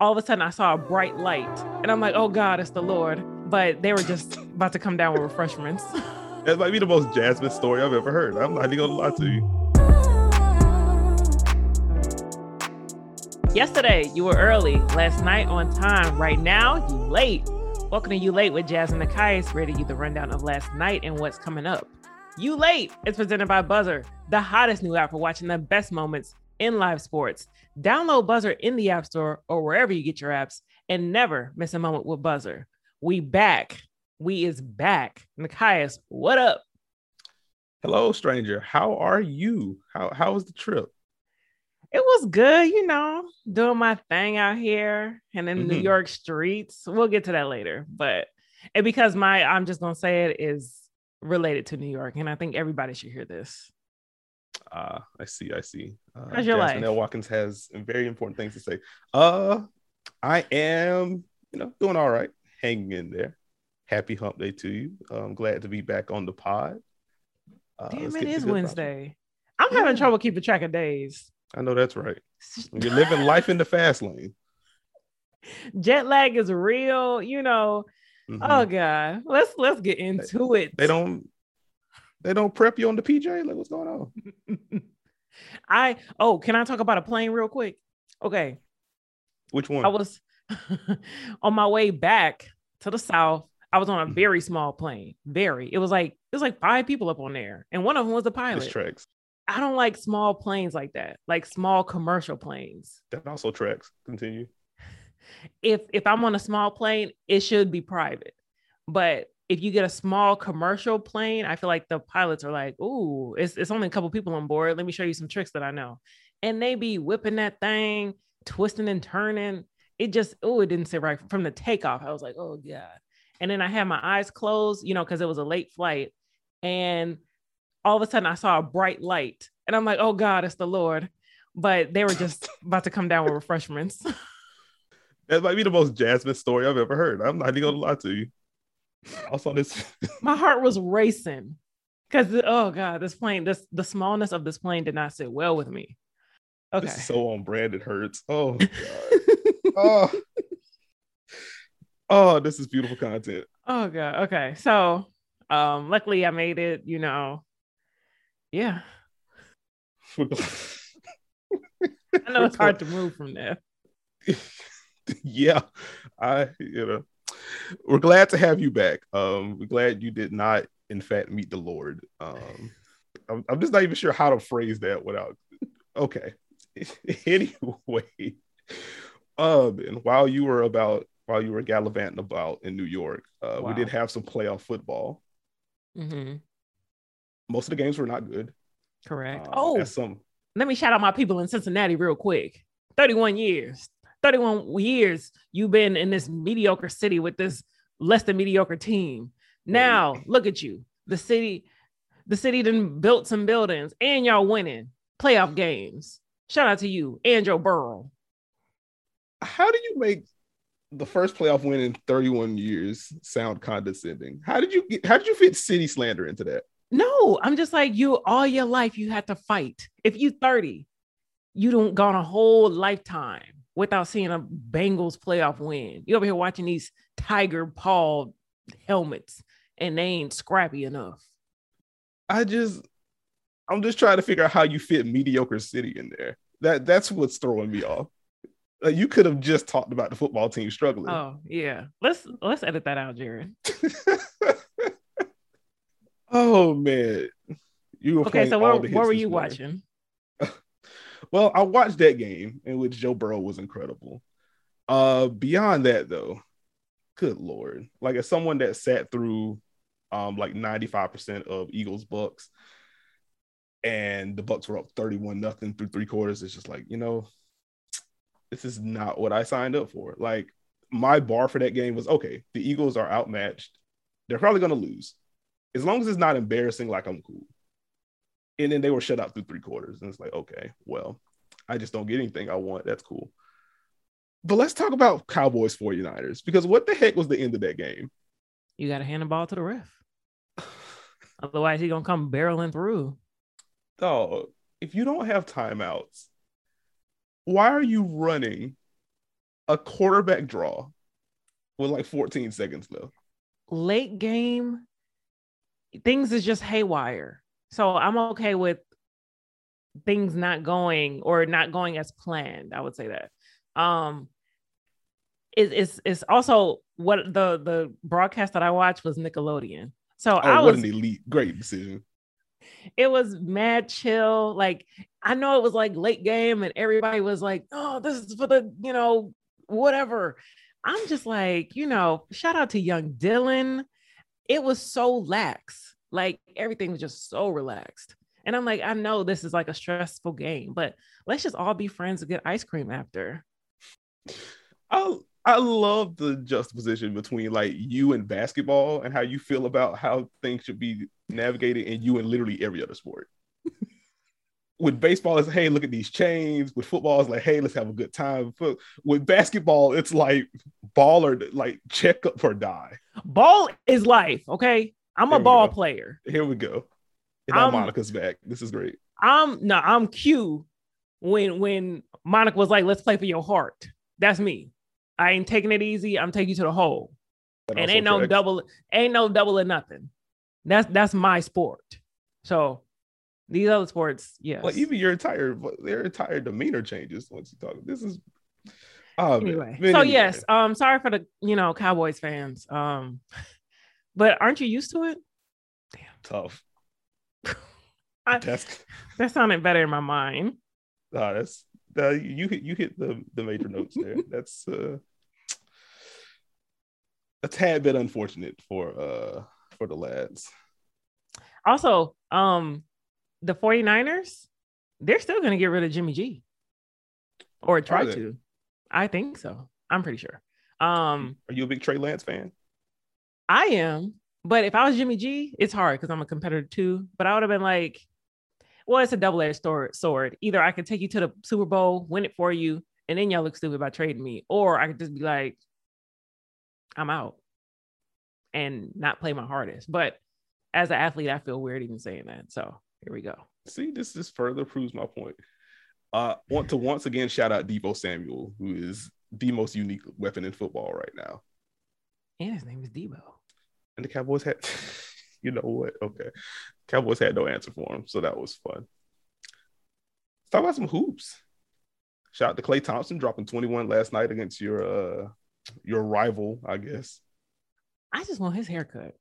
all of a sudden I saw a bright light and I'm like, oh God, it's the Lord. But they were just about to come down with refreshments. That might be the most Jasmine story I've ever heard. I'm not even gonna lie to you. Yesterday, you were early. Last night, on time. Right now, you late. Welcome to You Late with Jasmine Nekias, ready to give the rundown of last night and what's coming up. You Late is presented by Buzzer, the hottest new app for watching the best moments in live sports. Download Buzzer in the App Store or wherever you get your apps and never miss a moment with Buzzer. We back. We is back. Nekias, what up? Hello, stranger. How are you? How how was the trip? It was good, you know, doing my thing out here and in New Mhm. York streets. We'll get to that later, but and because my I'm just gonna say it is related to New York, and I think everybody should hear this. Uh, I see, I see. Uh, How's your Jasmine life? L. Watkins has very important things to say. Uh, I am, you know, doing all right, hanging in there. Happy hump day to you. I'm glad to be back on the pod. Uh, Damn, it is. Wednesday. I'm having trouble keeping track of days. I know that's right. You're living life in the fast lane. Jet lag is real, you know. Mhm. Oh god, let's let's get into it. they don't, they don't prep you on the PJ. Like, what's going on? I oh, can I talk about a plane real quick? Okay, Which one? I was on my way back to the south. I was on a very small plane. Very. It was like it was like five people up on there, and one of them was the this pilot. tracks. I don't like small planes like that, like small commercial planes. That also tracks. Continue. If if I'm on a small plane, it should be private. But if you get a small commercial plane, I feel like the pilots are like, "Ooh, it's it's only a couple people on board. Let me show you some tricks that I know." And they be whipping that thing, twisting and turning. It just oh, it didn't sit right from the takeoff. I was like, "Oh yeah." And then I had my eyes closed, you know, because it was a late flight. And all of a sudden I saw a bright light. And I'm like, oh God, it's the Lord. But they were just about to come down with refreshments. That might be the most Jasmine story I've ever heard. I'm not even gonna lie to you. I saw this. My heart was racing. Cause oh God, this plane, this the smallness of this plane did not sit well with me. Okay. This is so on brand. It hurts. Oh, God. oh, oh, this is beautiful content. oh God. Okay. So um luckily I made it, you know. Yeah. I know it's hard to move from there. yeah, I you know we're glad to have you back. Um, we're glad you did not, in fact, meet the Lord. Um, I'm, I'm just not even sure how to phrase that without. Okay, anyway, um, and while you were about while you were gallivanting about in New York, uh, we did have some playoff football. Mm-hmm. Most of the games were not good. Correct. Uh, oh, as some let me shout out my people in Cincinnati real quick. 31 years. 31 years you've been in this mediocre city with this less than mediocre team. Now, look at you. The city the city done built some buildings and y'all winning playoff games. Shout out to you and Joe Burrow. how do you make the first playoff win in 31 years sound condescending? How did you get, how did you fit city slander into that? No, I'm just like you all your life you had to fight. If you 30, you don't gone a whole lifetime without seeing a Bengals playoff win. You over here watching these tiger paw helmets and they ain't scrappy enough. I just I'm just trying to figure out how you fit mediocre city in there. That that's what's throwing me off. Like, you could have just talked about the football team struggling. Oh, yeah. Let's let's edit that out, Jared. oh man. You were Okay, so what, what were you watching? Well, I watched that game in which Joe Burrow was incredible. Uh beyond that though, good lord. Like as someone that sat through um like 95% of Eagles Bucks and the Bucks were up 31 nothing through three quarters, it's just like, you know, this is not what I signed up for. Like my bar for that game was okay, the Eagles are outmatched. They're probably gonna lose. As long as it's not embarrassing, like I'm cool. And then they were shut out through three quarters. And it's like, okay, well, I just don't get anything I want. That's cool. But let's talk about Cowboys 49ers because what the heck was the end of that game? You got to hand the ball to the ref. Otherwise, he's gonna come barreling through. Dog, if you don't have timeouts, why are you running a quarterback draw with like 14 seconds left. Late game, things is just haywire. So I'm okay with things not going or not going as planned. I would say that. Um, it, it's it's also what the the broadcast that I watched was Nickelodeon. So Oh, I was an elite, great decision. it was mad chill. Like I know it was like late game and everybody was like, oh, this is for the, you know, whatever. I'm just like, you know, shout out to young Dylan. It was so lax. Like everything was just so relaxed. And I'm like, I know this is like a stressful game, but let's just all be friends and get ice cream after. I I love the juxtaposition between like you and basketball and how you feel about how things should be navigated, and you and literally every other sport. With baseball, it's hey, look at these chains. With football, it's like hey, let's have a good time. With basketball, it's like ball or like check up or die. Ball is life. Okay. I'm There a ball go. player. Here we go. And now Um, Monica's back. This is great. I'm no, I'm Q when when Monica was like, let's play for your heart. That's me. I ain't taking it easy. I'm taking you to the hole. That and ain't no tracks. double, ain't no double or nothing. That's that's my sport. So these other sports, yes. Like even your entire their entire demeanor changes once you talk. This is oh, anyway. Man, So anyway. yes, um, sorry for the you know Cowboys fans. Um, but aren't you used to it? Damn. Tough. I- That's That sounded better in my mind. nah, that's uh, you hit you hit the the major notes there. That's uh a tad bit unfortunate for uh for the lads. Also, um, the 49ers, they're still gonna get rid of Jimmy G. Or try to. I think so. I'm pretty sure. Um, Are you a big Trey Lance fan? I am, but if I was Jimmy G, it's hard because I'm a competitor too. But I would have been like, well, it's a double-edged sword. Sword. Either I could take you to the Super Bowl, win it for you, and then y'all look stupid by trading me, or I could just be like, I'm out and not play my hardest. But as an athlete, I feel weird even saying that. So here we go. See, this just further proves my point. Uh, want to once again shout out Deebo Samuel, who is the most unique weapon in football right now. And his name is Deebo. And the Cowboys had, you know what? Okay, Cowboys had no answer for him, so that was fun. Let's talk about some hoops. Shout out to Klay Thompson dropping 21 last night against your uh your rival, I guess. I just want his haircut.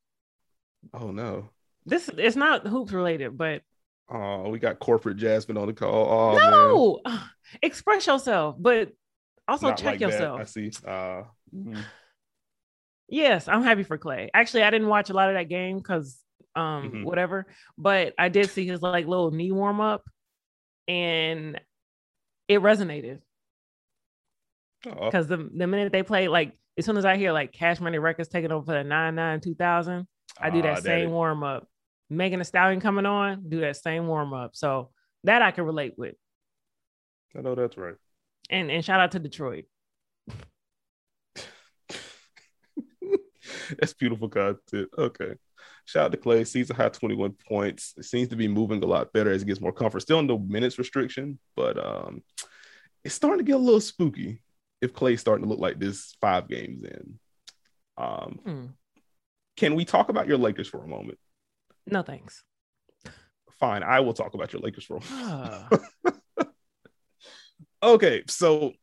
Oh no. This it's not hoops related, but Oh, we got corporate Jasmine on the call. Oh man. no, express yourself, but also Not check like that. yourself. I see. Uh, mm. Yes, I'm happy for Klay. Actually, I didn't watch a lot of that game because um Mhm. whatever, but I did see his like little knee warm up and it resonated Oh, because the, the minute they play, like as soon as I hear like Cash Money Records taking over for the 99 2000, I do ah, that same is- warm up. Megan Thee Stallion coming on, do that same warm up. So that I can relate with. I know that's right. And and shout out to Detroit. That's beautiful content. Okay. Shout out to Klay. Season high 21 points. It seems to be moving a lot better as it gets more comfort. Still no minutes restriction, but um it's starting to get a little spooky if Klay's starting to look like this five games in. Um, Hmm. can we talk about your Lakers for a moment? No thanks. Fine, I will talk about your Lakers for a Ah, okay, so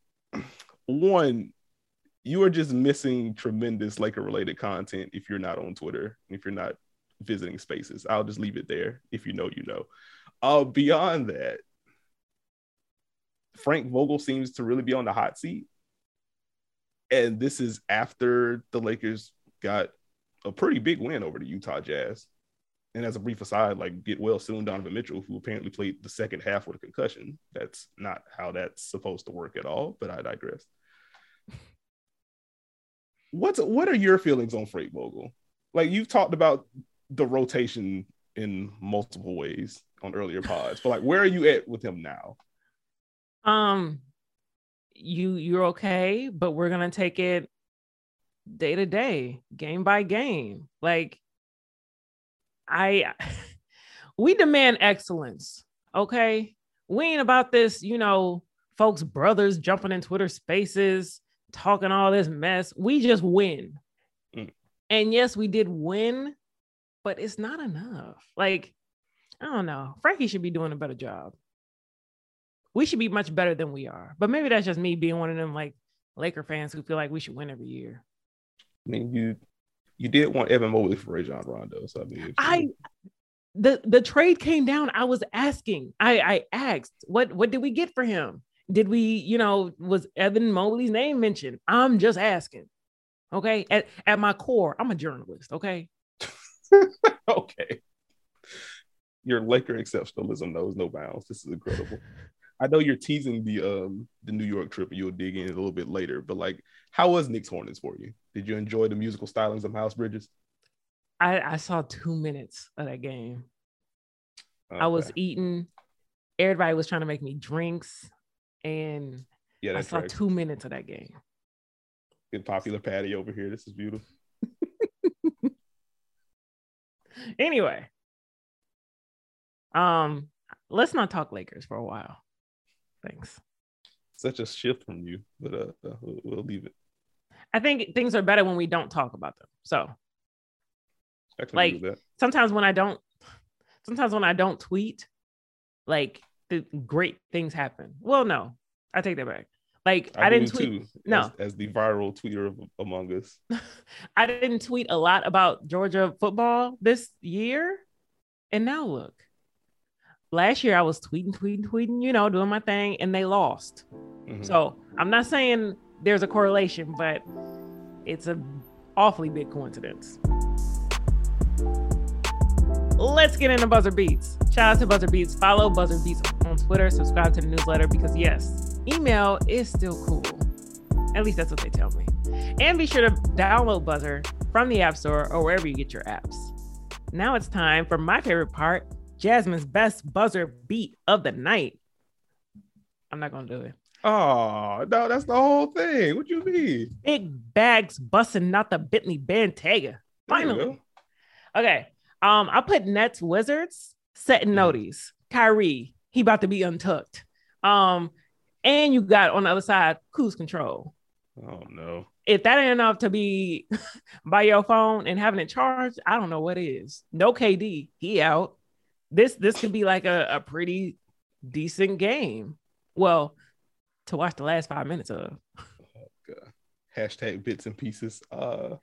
one, you are just missing tremendous Laker related content if you're not on Twitter, if you're not visiting spaces. I'll just leave it there. If you know, you know. Uh, beyond that, Frank Vogel seems to really be on the hot seat. And this is after the Lakers got a pretty big win over the Utah Jazz. And as a brief aside, like get well soon, Donovan Mitchell, who apparently played the second half with a concussion. That's not how that's supposed to work at all, but I digress. What's what are your feelings on Frank Vogel? Like you've talked about the rotation in multiple ways on earlier pods, but like where are you at with him now? um, you you're okay, but we're gonna take it day to day, game by game. Like I we demand excellence. Okay. We ain't about this, you know, folks, brothers jumping in Twitter spaces, talking all this mess. We just win. Mm. And yes, we did win, but it's not enough. Like, I don't know. Frankie should be doing a better job. We should be much better than we are. But maybe that's just me being one of them like Laker fans who feel like we should win every year. I mean, you you did want Evan Mobley for Rajon Rondo, so I mean, I the the trade came down. I was asking. I I asked, what what did we get for him? Did we, you know, was Evan Mobley's name mentioned? I'm just asking. Okay. At at my core, I'm a journalist. Okay. okay. Your Laker exceptionalism knows no bounds. This is incredible. I know you're teasing the um the New York trip, and you'll dig in a little bit later. But like, how was Knicks Hornets for you? Did you enjoy the musical stylings of Miles Bridges? I, I saw two minutes of that game. Okay. I was eating. Everybody was trying to make me drinks, and yeah, I saw right. two minutes of that game. Good popular patty over here. This is beautiful. Anyway, um, let's not talk Lakers for a while. Thanks. Such a shift from you, but uh, uh, we'll, we'll leave it. I think things are better when we don't talk about them. So Like, agree with that. sometimes when I don't, sometimes when I don't tweet, like the great things happen. Well, no, I take that back. Like I, didn't tweet. too, no. as, as the viral tweeter of, among us. I didn't tweet a lot about Georgia football this year. And now look. Last year I was tweeting, tweeting, tweeting, you know, doing my thing, and they lost. Mhm. So I'm not saying there's a correlation, but it's a awfully big coincidence. Let's get into Buzzer Beats. Shout out to Buzzer Beats. Follow Buzzer Beats on Twitter. Subscribe to the newsletter because yes, email is still cool. At least that's what they tell me. And be sure to download Buzzer from the App Store or wherever you get your apps. Now it's time for my favorite part Jasmine's best buzzer beat of the night. I'm not going to do it. Oh no, that's the whole thing. What you mean? Big bags busting not the Bentley. There Finally. Okay. Um, I put Nets Wizards setting Mhm. notice. Kyrie, he about to be untucked. Um, and you got on the other side cruise control. Oh no. If that ain't enough to be by your phone and having it charged, I don't know what is. No KD, he out. This this could be like a, a pretty decent game. Well, to watch the last five minutes of. God. Hashtag bits and pieces. Uh,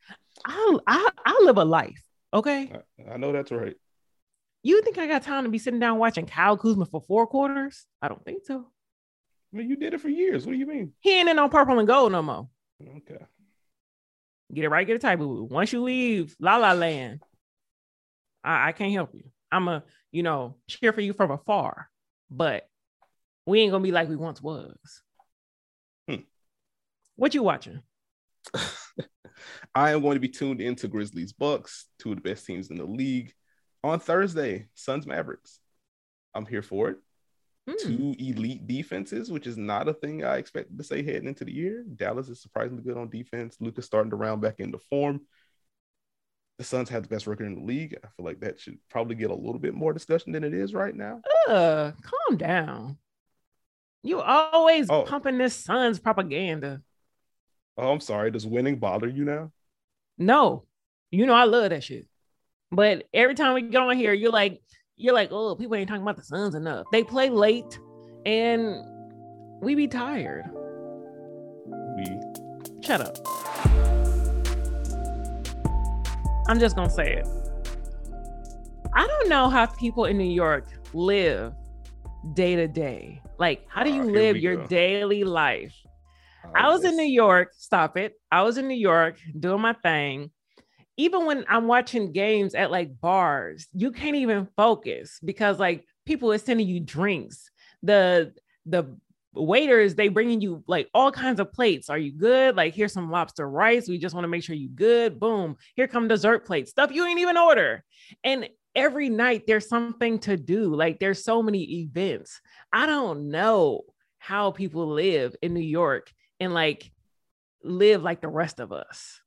I I I live a life. Okay. I, I know that's right. You think I got time to be sitting down watching Kyle Kuzma for four quarters? I don't think so. I mean, you did it for years. What do you mean? He ain't in on purple and gold no more. Okay. Get it right, get it tight, boo. Once you leave La La Land, I, I can't help you. I'm a, you know, cheer for you from afar, but we ain't gonna be like we once was. Hmm. What you watching? I am going to be tuned into Grizzlies Bucks, two of the best teams in the league. On Thursday, Suns Mavericks. I'm here for it. Hmm. Two elite defenses, which is not a thing I expected to say heading into the year. Dallas is surprisingly good on defense. Luka's starting to round back into form. The Suns have the best record in the league. I feel like that should probably get a little bit more discussion than it is right now. Uh, calm down. You always Oh. pumping this Suns propaganda. Oh, I'm sorry. Does winning bother you now? No, you know I love that shit. But every time we get on here, you're like, you're like, oh, people ain't talking about the Suns enough. They play late, and we be tired. We Shut up. I'm just gonna say it. I don't know how people in New York live day to day. Like, how do you here live your go. daily life? I was in New York. Stop it. I was in New York doing my thing. Even when I'm watching games at like bars, you can't even focus because like people are sending you drinks. The the waiters they bringing you like all kinds of plates. Are you good? Like here's some lobster rice. We just want to make sure you good. Boom. Here come dessert plates. Stuff you ain't even order. And every night there's something to do. Like there's so many events. I don't know how people live in New York and like live like the rest of us.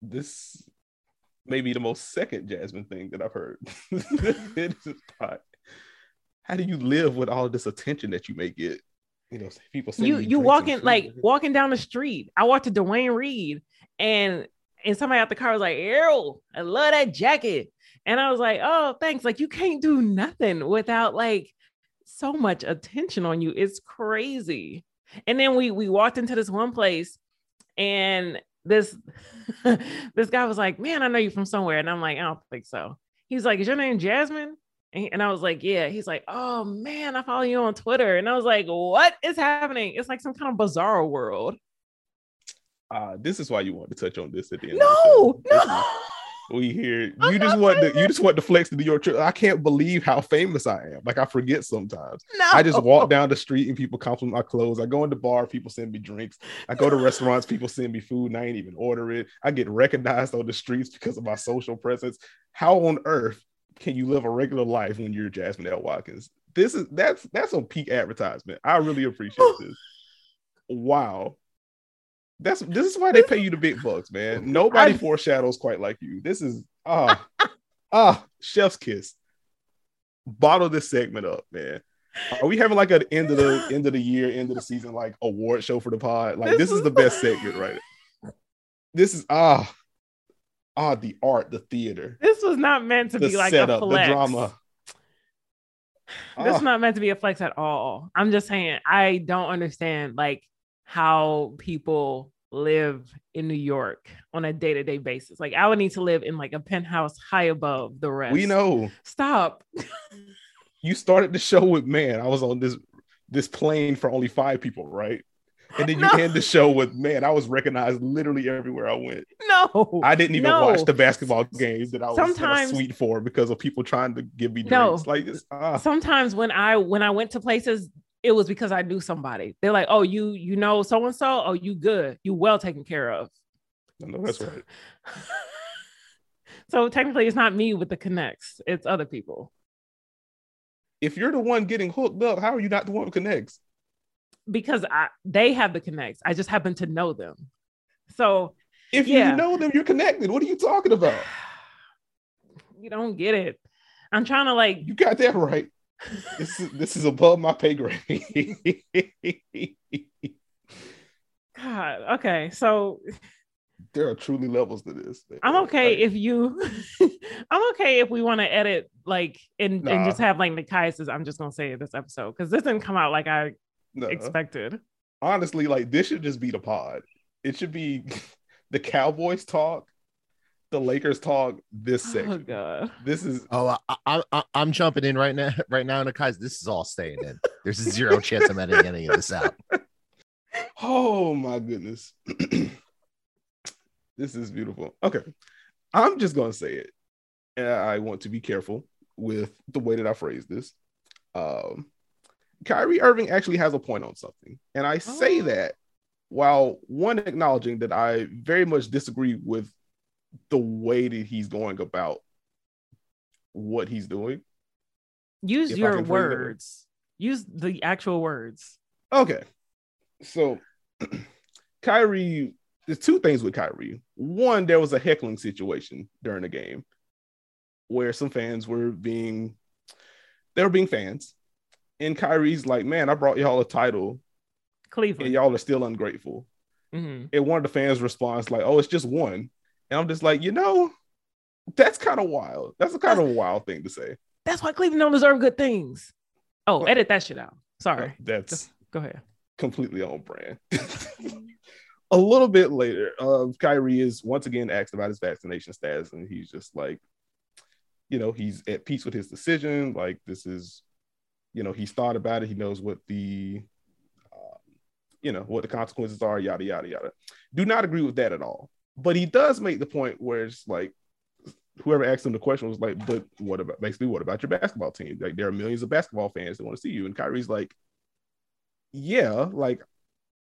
this may be the most second Jasmine thing that I've heard. It is not- How do you live with all this attention that you may get? you know, people you you walking like walking down the street. I walked to Duane Reade and and somebody out the car was like, Errol, I love that jacket. And I was like, oh, thanks. Like you can't do nothing without like so much attention on you. It's crazy. And then we we walked into this one place and this this guy was like, Man, I know you from somewhere. And I'm like, I don't think so. He's like, Is your name Jasmine? And and I was like, Yeah. He's like, Oh man, I follow you on Twitter. And I was like, What is happening? It's like some kind of bizarre world. uh, this is why you want to touch on this at the end. of the. No, no. We hear I'm you just want to you just want to flex the New York trip. I can't believe how famous I am. Like I forget sometimes. No. I just walk down the street and people compliment my clothes. I go in the bar, people send me drinks. I go to restaurants, people send me food, and I ain't even order it. I get recognized on the streets because of my social presence. How on earth can you live a regular life when you're Jasmine L. Watkins? This is that's that's on peak advertisement. I really appreciate this. Wow. That's this is why they pay you the big bucks, man. Nobody I- foreshadows quite like you. This is ah ah chef's kiss. Bottle this segment up, man. Are we having like an end of the end of the year, end of the season, like award show for the pod? Like This this, is the best segment, right? This is ah ah the art, the theater, this was not meant to the be like setup, a the drama. This Ah, is not meant to be a flex at all. I'm just saying I don't understand like how people live in New York on a day-to-day basis. Like I would need to live in like a penthouse high above the rest. we know Stop. you started the show with man. I was on this this plane for only five people, right? And then you No. end the show with man. I was recognized literally everywhere I went. No. I didn't even No. watch the basketball games that I was Sometimes- suite for because of people trying to give me No. drinks. Like this, ah, Sometimes when I when I went to places it was because I knew somebody. They're like, "Oh, you you know so and so? Oh, you good. You well taken care of." no, that's right. so technically it's not me with the connects. It's other people. If you're the one getting hooked up, how are you not the one who connects? because I they have the connects. I just happen to know them. So If Yeah. you know them, you're connected. What are you talking about? you don't get it. I'm trying to like You got that right. This is this is above my pay grade. God. Okay, so there are truly levels to this. I'm okay Like, if you. I'm okay if we want to edit like and, and just have like Nekias. I'm just gonna say this episode because this didn't come out like I no. expected. honestly, like this should just be the pod. It should be the Cowboys talk, the Lakers talk. This Oh god. This is Oh, I, I, I, I'm jumping in right now. Right now, Nikai, this is all staying in. There's a zero chance I'm editing any of this out. oh my goodness. this is beautiful. Okay, I'm just gonna say it. And I want to be careful with the way that I phrase this. Um, Kyrie Irving actually has a point on something, and I say Oh. that while one acknowledging that I very much disagree with the way that he's going about what he's doing. Use your can phrase it that way. words. Use the actual words. Okay. So Kyrie, there's two things with Kyrie. One, there was a heckling situation during the game where some fans were being they were being fans. And Kyrie's like, man, I brought y'all a title Cleveland. and y'all are still ungrateful. Mhm. And one of the fans responds, like, oh, it's just one. And I'm just like, you know, that's kind of wild. That's a kind of a wild thing to say. That's why Cleveland don't deserve good things. Oh, edit that shit out. Sorry. That's Just go ahead. completely on brand. a little bit later, uh, Kyrie is once again asked about his vaccination status, and he's just like, you know, he's at peace with his decision. Like, this is, you know, he's thought about it. He knows what the, um, you know, what the consequences are, yada, yada, yada. Do not agree with that at all. But he does make the point where it's like, whoever asked him the question was like, but what about basically what about your basketball team? Like there are millions of basketball fans that want to see you. And Kyrie's like, yeah, like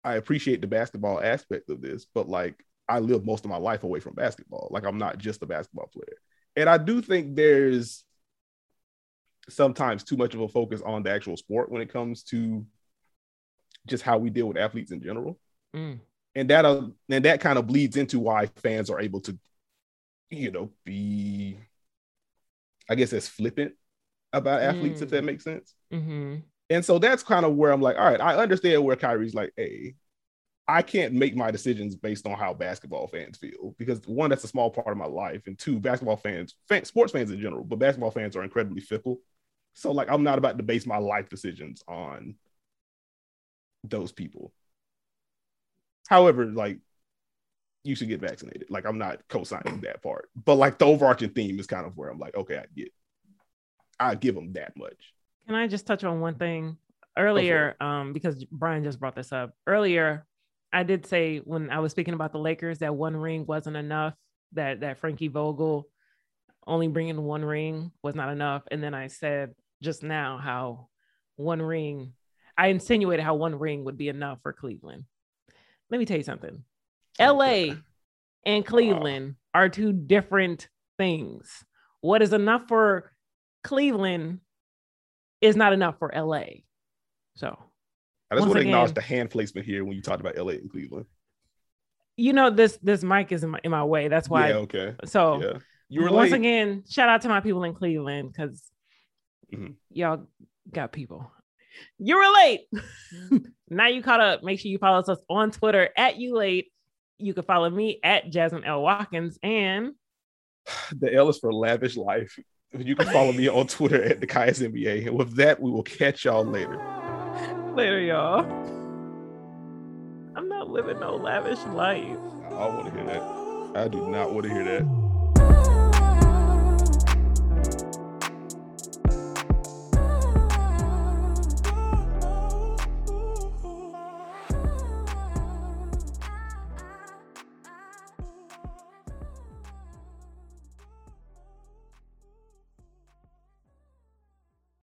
I appreciate the basketball aspect of this, but like I live most of my life away from basketball. Like I'm not just a basketball player. And I do think there's sometimes too much of a focus on the actual sport when it comes to just how we deal with athletes in general. Mm. And that uh, and that kind of bleeds into why fans are able to, you know, be I guess as flippant about athletes, if Mm. that makes sense. hmm And so that's kind of where I'm like, all right, I understand where Kyrie's like, hey, I can't make my decisions based on how basketball fans feel because one, that's a small part of my life, and two, basketball fans, fan, sports fans in general, but basketball fans are incredibly fickle. So like, I'm not about to base my life decisions on those people. However, like, you should get vaccinated. Like, I'm not co-signing that part, but like the overarching theme is kind of where I'm like, okay, I get, I give them that much. Can I just touch on one thing earlier? Um, because Brian just brought this up earlier. I did say when I was speaking about the Lakers that one ring wasn't enough. That that Frankie Vogel only bringing one ring was not enough. And then I said just now how one ring. I insinuated how one ring would be enough for Cleveland. Let me tell you something. LA and Cleveland are two different things. What is enough for Cleveland is not enough for LA. So I just want to acknowledge the hand placement here when you talked about LA and Cleveland. you know this this mic is in my, in my way. That's why. yeah, okay. so yeah. You were once late. again, shout out to my people in Cleveland because Mhm. y'all got people. You were late. Mm-hmm. now you caught up. Make sure you follow us on Twitter at you late. You can follow me at Jasmine L. Watkins and the L is for lavish life. You can follow me on Twitter at NekiasNBA. And with that, we will catch y'all later. later, y'all. I'm not living no lavish life. I want to hear that. I do not want to hear that.